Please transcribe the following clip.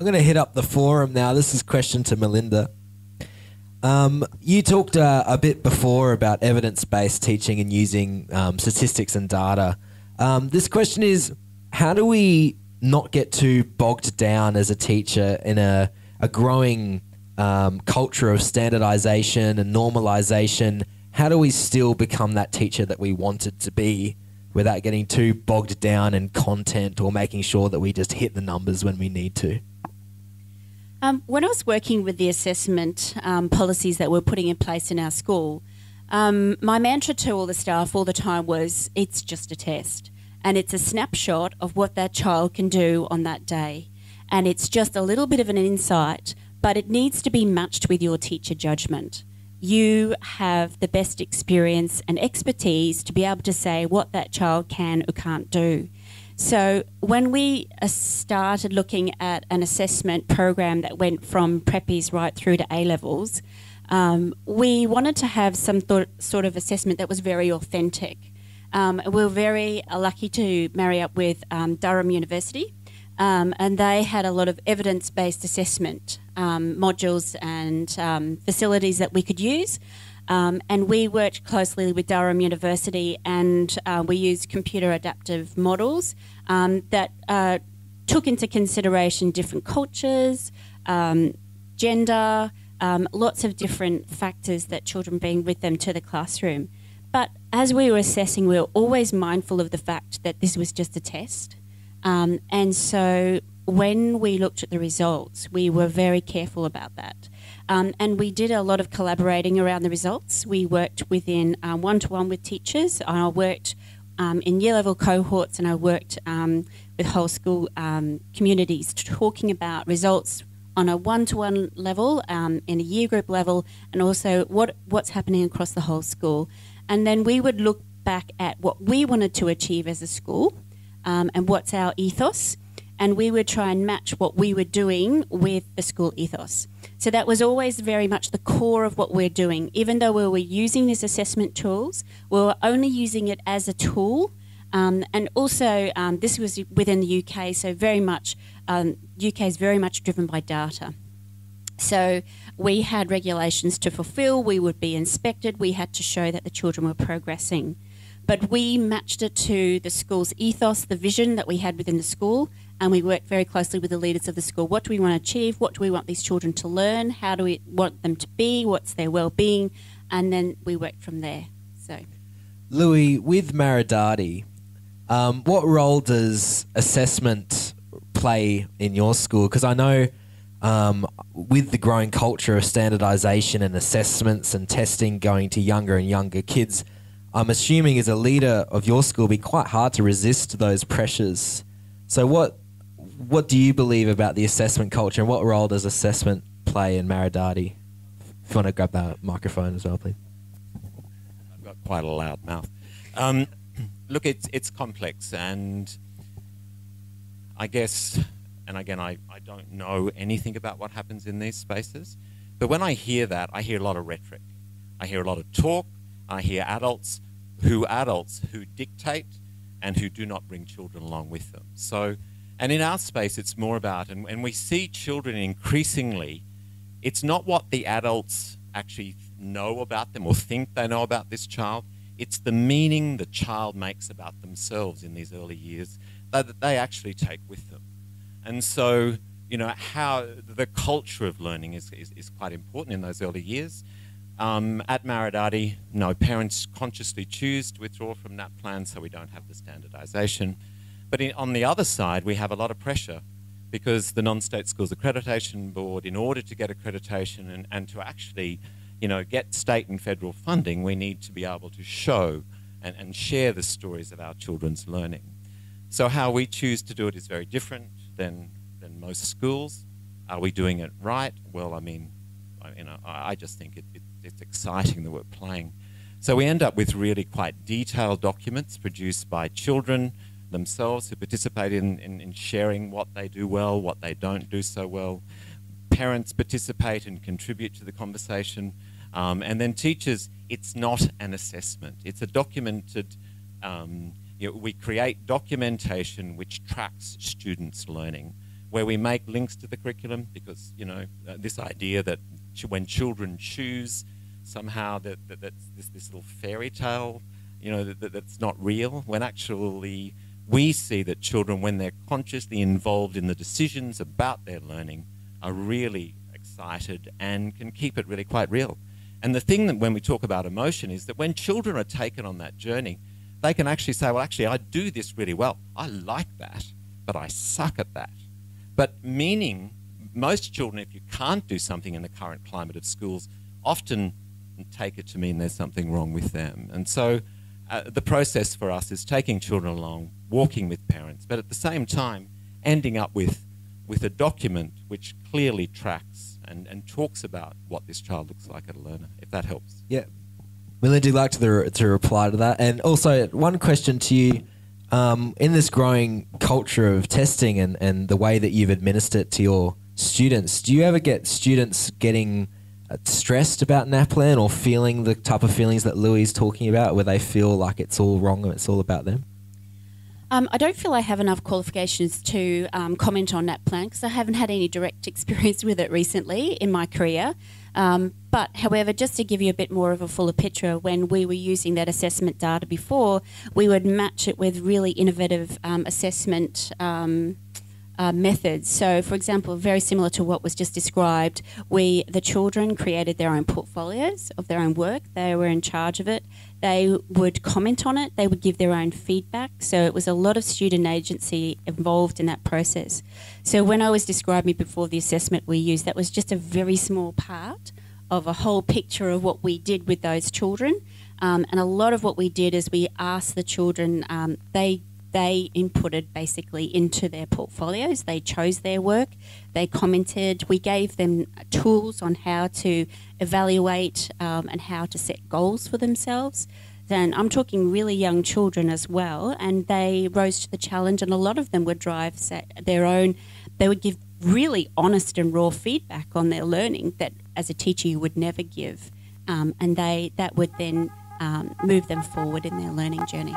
I'm going to hit up the forum now. This is a question to Melinda. Um, you talked uh, a bit before about evidence based teaching and using um, statistics and data. Um, this question is how do we not get too bogged down as a teacher in a, a growing um, culture of standardization and normalization? How do we still become that teacher that we wanted to be without getting too bogged down in content or making sure that we just hit the numbers when we need to? Um, when I was working with the assessment um, policies that we're putting in place in our school, um, my mantra to all the staff all the time was it's just a test. And it's a snapshot of what that child can do on that day. And it's just a little bit of an insight, but it needs to be matched with your teacher judgment. You have the best experience and expertise to be able to say what that child can or can't do. So when we uh, started looking at an assessment program that went from preppies right through to A levels, um, we wanted to have some th- sort of assessment that was very authentic. Um, we are very lucky to marry up with um, Durham University, um, and they had a lot of evidence-based assessment um, modules and um, facilities that we could use. Um, and we worked closely with Durham University and uh, we used computer adaptive models um, that uh, took into consideration different cultures, um, gender, um, lots of different factors that children bring with them to the classroom. But as we were assessing, we were always mindful of the fact that this was just a test. Um, and so when we looked at the results, we were very careful about that. Um, and we did a lot of collaborating around the results. We worked within one to one with teachers. I worked um, in year level cohorts and I worked um, with whole school um, communities talking about results on a one to one level, um, in a year group level, and also what, what's happening across the whole school. And then we would look back at what we wanted to achieve as a school um, and what's our ethos and we would try and match what we were doing with the school ethos. So that was always very much the core of what we're doing. Even though we were using these assessment tools, we were only using it as a tool. Um, and also, um, this was within the UK, so very much, um, UK is very much driven by data. So we had regulations to fulfill, we would be inspected, we had to show that the children were progressing. But we matched it to the school's ethos, the vision that we had within the school, and we work very closely with the leaders of the school. What do we want to achieve? What do we want these children to learn? How do we want them to be? What's their well-being? And then we work from there. So, Louis, with Maridati, um, what role does assessment play in your school? Because I know um, with the growing culture of standardization and assessments and testing going to younger and younger kids, I'm assuming as a leader of your school, it'd be quite hard to resist those pressures. So, what what do you believe about the assessment culture and what role does assessment play in Maridati? If you want to grab that microphone as well, please. I've got quite a loud mouth. Um, look, it's, it's complex, and I guess, and again, I, I don't know anything about what happens in these spaces, but when I hear that, I hear a lot of rhetoric. I hear a lot of talk. I hear adults who adults who dictate and who do not bring children along with them. So and in our space, it's more about, and, and we see children increasingly, it's not what the adults actually know about them or think they know about this child. It's the meaning the child makes about themselves in these early years that they actually take with them. And so, you know, how the culture of learning is, is, is quite important in those early years. Um, at Maridati, no, parents consciously choose to withdraw from NAPLAN so we don't have the standardization. But in, on the other side, we have a lot of pressure because the non-state schools accreditation board, in order to get accreditation and, and to actually, you know, get state and federal funding, we need to be able to show and, and share the stories of our children's learning. So how we choose to do it is very different than, than most schools. Are we doing it right? Well, I mean, I, you know, I just think it, it, it's exciting that we're playing. So we end up with really quite detailed documents produced by children, themselves who participate in, in, in, sharing what they do well, what they don't do so well. Parents participate and contribute to the conversation. Um, and then teachers, it's not an assessment. It's a documented, um, you know, we create documentation which tracks students' learning. where we make links to the curriculum because, you know, uh, this idea that ch- when children choose, somehow that, that that's this, this little fairy tale, you know, that, that, that's not real, when actually we see that children, when they're consciously involved in the decisions about their learning, are really excited and can keep it really quite real. And the thing that when we talk about emotion is that when children are taken on that journey, they can actually say, well, actually, I do this really well. I like that, but I suck at that. But meaning, most children, if you can't do something in the current climate of schools, often take it to mean there's something wrong with them. And so uh, the process for us is taking children along, walking with parents, but at the same time, ending up with, with a document which clearly tracks and, and talks about what this child looks like at a learner, if that helps. Yeah. Melinda, would you like to, to reply to that? And also, one question to you. Um, in this growing culture of testing and, and the way that you've administered it to your students, do you ever get students getting uh, stressed about NAPLAN or feeling the type of feelings that Louis is talking about, where they feel like it's all wrong and it's all about them? Um, I don't feel I have enough qualifications to um, comment on NAPLAN because I haven't had any direct experience with it recently in my career. Um, but, however, just to give you a bit more of a fuller picture, when we were using that assessment data before, we would match it with really innovative um, assessment. Um, uh, methods. So, for example, very similar to what was just described, we the children created their own portfolios of their own work. They were in charge of it. They would comment on it. They would give their own feedback. So it was a lot of student agency involved in that process. So when I was describing before the assessment we used, that was just a very small part of a whole picture of what we did with those children. Um, and a lot of what we did is we asked the children, um, they they inputted basically into their portfolios. They chose their work, they commented. We gave them tools on how to evaluate um, and how to set goals for themselves. Then I'm talking really young children as well, and they rose to the challenge. And a lot of them would drive their own. They would give really honest and raw feedback on their learning that, as a teacher, you would never give, um, and they that would then um, move them forward in their learning journey.